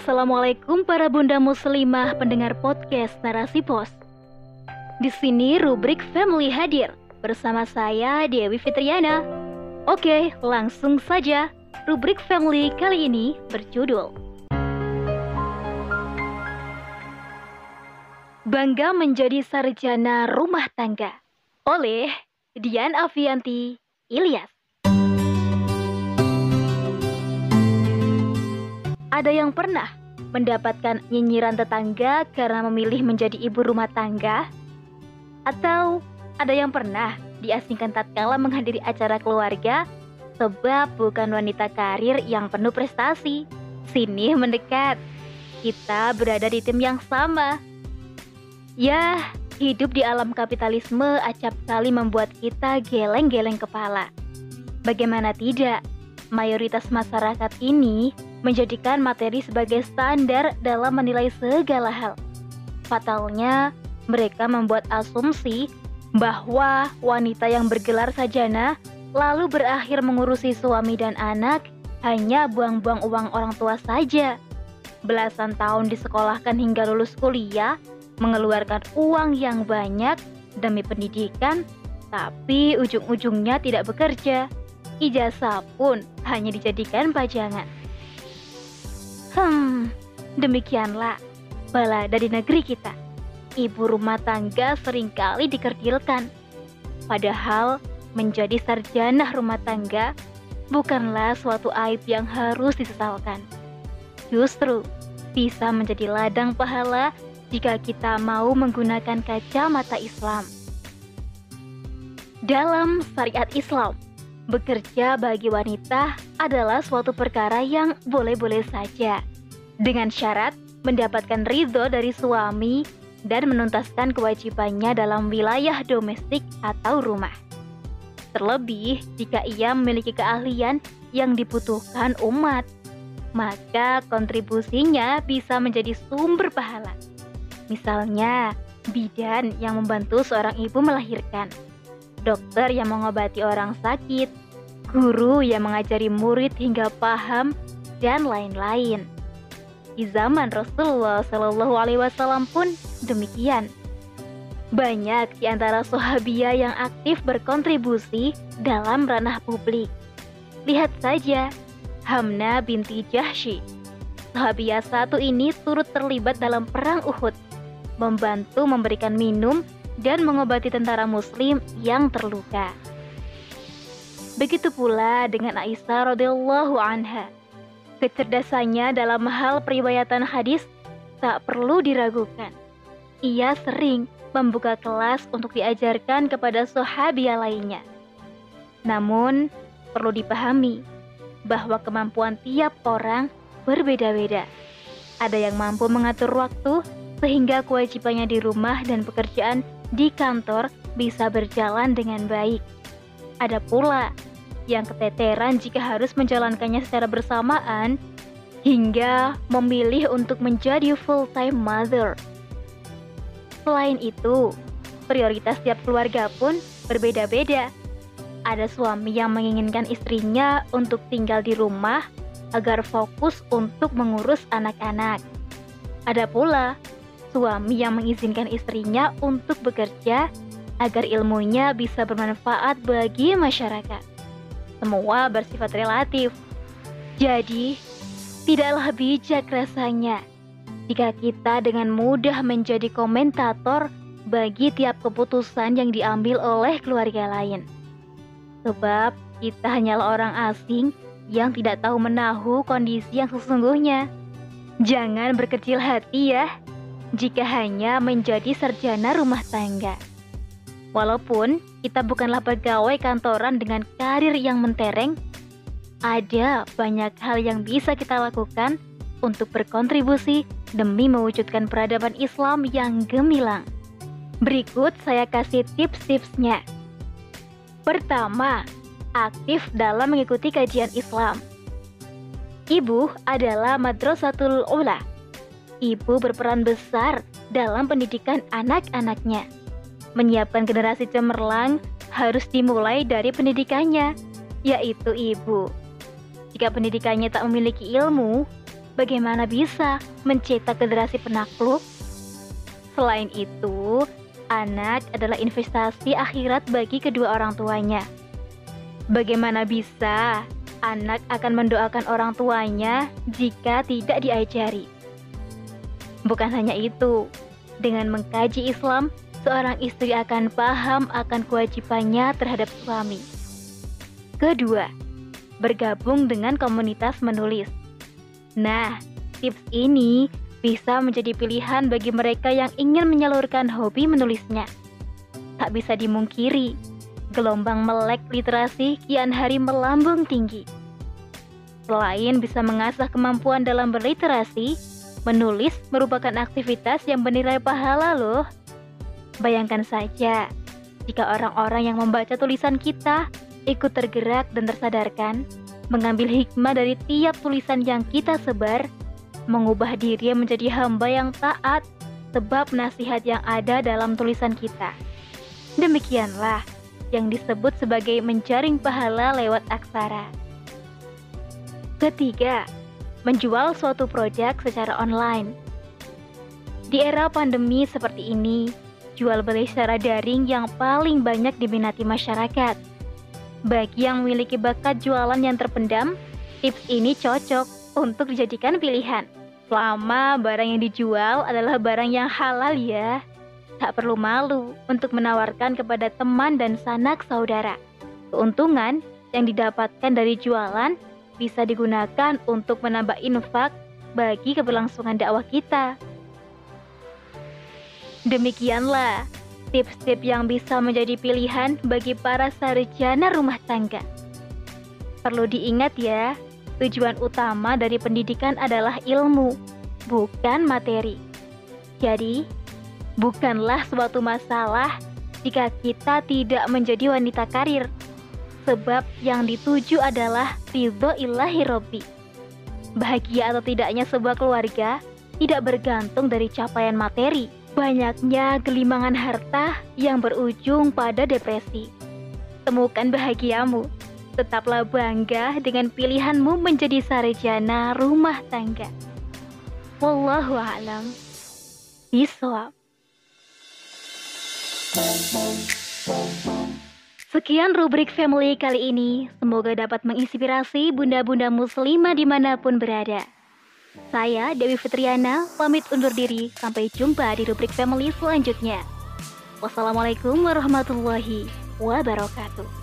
Assalamualaikum para bunda muslimah pendengar podcast Narasi Pos. Di sini rubrik Family hadir bersama saya Dewi Fitriana. Oke, langsung saja. Rubrik Family kali ini berjudul Bangga menjadi sarjana rumah tangga oleh Dian Avianti Ilyas. Ada yang pernah mendapatkan nyinyiran tetangga karena memilih menjadi ibu rumah tangga? Atau ada yang pernah diasingkan tatkala menghadiri acara keluarga sebab bukan wanita karir yang penuh prestasi? Sini mendekat. Kita berada di tim yang sama. Ya, hidup di alam kapitalisme acap kali membuat kita geleng-geleng kepala. Bagaimana tidak? Mayoritas masyarakat ini menjadikan materi sebagai standar dalam menilai segala hal. Fatalnya, mereka membuat asumsi bahwa wanita yang bergelar sajana lalu berakhir mengurusi suami dan anak hanya buang-buang uang orang tua saja. Belasan tahun disekolahkan hingga lulus kuliah, mengeluarkan uang yang banyak demi pendidikan, tapi ujung-ujungnya tidak bekerja. Ijazah pun hanya dijadikan pajangan. Hmm, demikianlah balada di negeri kita. Ibu rumah tangga sering kali dikerdilkan. Padahal menjadi sarjana rumah tangga bukanlah suatu aib yang harus disesalkan. Justru bisa menjadi ladang pahala jika kita mau menggunakan kacamata Islam. Dalam syariat Islam, bekerja bagi wanita adalah suatu perkara yang boleh-boleh saja, dengan syarat mendapatkan ridho dari suami dan menuntaskan kewajibannya dalam wilayah domestik atau rumah. Terlebih jika ia memiliki keahlian yang dibutuhkan umat, maka kontribusinya bisa menjadi sumber pahala. Misalnya, bidan yang membantu seorang ibu melahirkan dokter yang mengobati orang sakit, guru yang mengajari murid hingga paham, dan lain-lain. Di zaman Rasulullah Shallallahu Alaihi Wasallam pun demikian. Banyak di antara sahabiah yang aktif berkontribusi dalam ranah publik. Lihat saja, Hamna binti Jahshi. Sahabiah satu ini turut terlibat dalam perang Uhud, membantu memberikan minum dan mengobati tentara muslim yang terluka. Begitu pula dengan Aisyah radhiyallahu anha. Kecerdasannya dalam hal periwayatan hadis tak perlu diragukan. Ia sering membuka kelas untuk diajarkan kepada sahabiah lainnya. Namun, perlu dipahami bahwa kemampuan tiap orang berbeda-beda. Ada yang mampu mengatur waktu sehingga kewajibannya di rumah dan pekerjaan di kantor bisa berjalan dengan baik. Ada pula yang keteteran jika harus menjalankannya secara bersamaan hingga memilih untuk menjadi full-time mother. Selain itu, prioritas tiap keluarga pun berbeda-beda. Ada suami yang menginginkan istrinya untuk tinggal di rumah agar fokus untuk mengurus anak-anak. Ada pula suami yang mengizinkan istrinya untuk bekerja agar ilmunya bisa bermanfaat bagi masyarakat. Semua bersifat relatif. Jadi, tidaklah bijak rasanya jika kita dengan mudah menjadi komentator bagi tiap keputusan yang diambil oleh keluarga lain. Sebab kita hanyalah orang asing yang tidak tahu menahu kondisi yang sesungguhnya. Jangan berkecil hati ya jika hanya menjadi sarjana rumah tangga. Walaupun kita bukanlah pegawai kantoran dengan karir yang mentereng, ada banyak hal yang bisa kita lakukan untuk berkontribusi demi mewujudkan peradaban Islam yang gemilang. Berikut saya kasih tips-tipsnya. Pertama, aktif dalam mengikuti kajian Islam. Ibu adalah madrasatul ula ibu berperan besar dalam pendidikan anak-anaknya. Menyiapkan generasi cemerlang harus dimulai dari pendidikannya, yaitu ibu. Jika pendidikannya tak memiliki ilmu, bagaimana bisa mencetak generasi penakluk? Selain itu, anak adalah investasi akhirat bagi kedua orang tuanya. Bagaimana bisa anak akan mendoakan orang tuanya jika tidak diajari? Bukan hanya itu, dengan mengkaji Islam, seorang istri akan paham akan kewajibannya terhadap suami. Kedua, bergabung dengan komunitas menulis. Nah, tips ini bisa menjadi pilihan bagi mereka yang ingin menyalurkan hobi menulisnya. Tak bisa dimungkiri, gelombang melek literasi kian hari melambung tinggi. Selain bisa mengasah kemampuan dalam berliterasi, Menulis merupakan aktivitas yang bernilai pahala loh. Bayangkan saja, jika orang-orang yang membaca tulisan kita ikut tergerak dan tersadarkan, mengambil hikmah dari tiap tulisan yang kita sebar, mengubah diri menjadi hamba yang taat sebab nasihat yang ada dalam tulisan kita. Demikianlah yang disebut sebagai menjaring pahala lewat aksara. Ketiga, menjual suatu proyek secara online. Di era pandemi seperti ini, jual beli secara daring yang paling banyak diminati masyarakat. Bagi yang memiliki bakat jualan yang terpendam, tips ini cocok untuk dijadikan pilihan. Selama barang yang dijual adalah barang yang halal ya. Tak perlu malu untuk menawarkan kepada teman dan sanak saudara. Keuntungan yang didapatkan dari jualan bisa digunakan untuk menambah infak bagi keberlangsungan dakwah kita. Demikianlah tips-tips yang bisa menjadi pilihan bagi para sarjana rumah tangga. Perlu diingat ya, tujuan utama dari pendidikan adalah ilmu, bukan materi. Jadi, bukanlah suatu masalah jika kita tidak menjadi wanita karir sebab yang dituju adalah ridho ilahi robbi. Bahagia atau tidaknya sebuah keluarga tidak bergantung dari capaian materi, banyaknya gelimangan harta yang berujung pada depresi. Temukan bahagiamu, tetaplah bangga dengan pilihanmu menjadi sarjana rumah tangga. Wallahu a'lam. Bisawab. Sekian rubrik family kali ini. Semoga dapat menginspirasi bunda-bunda muslimah di mana pun berada. Saya Dewi Fitriana, pamit undur diri. Sampai jumpa di rubrik family selanjutnya. Wassalamualaikum warahmatullahi wabarakatuh.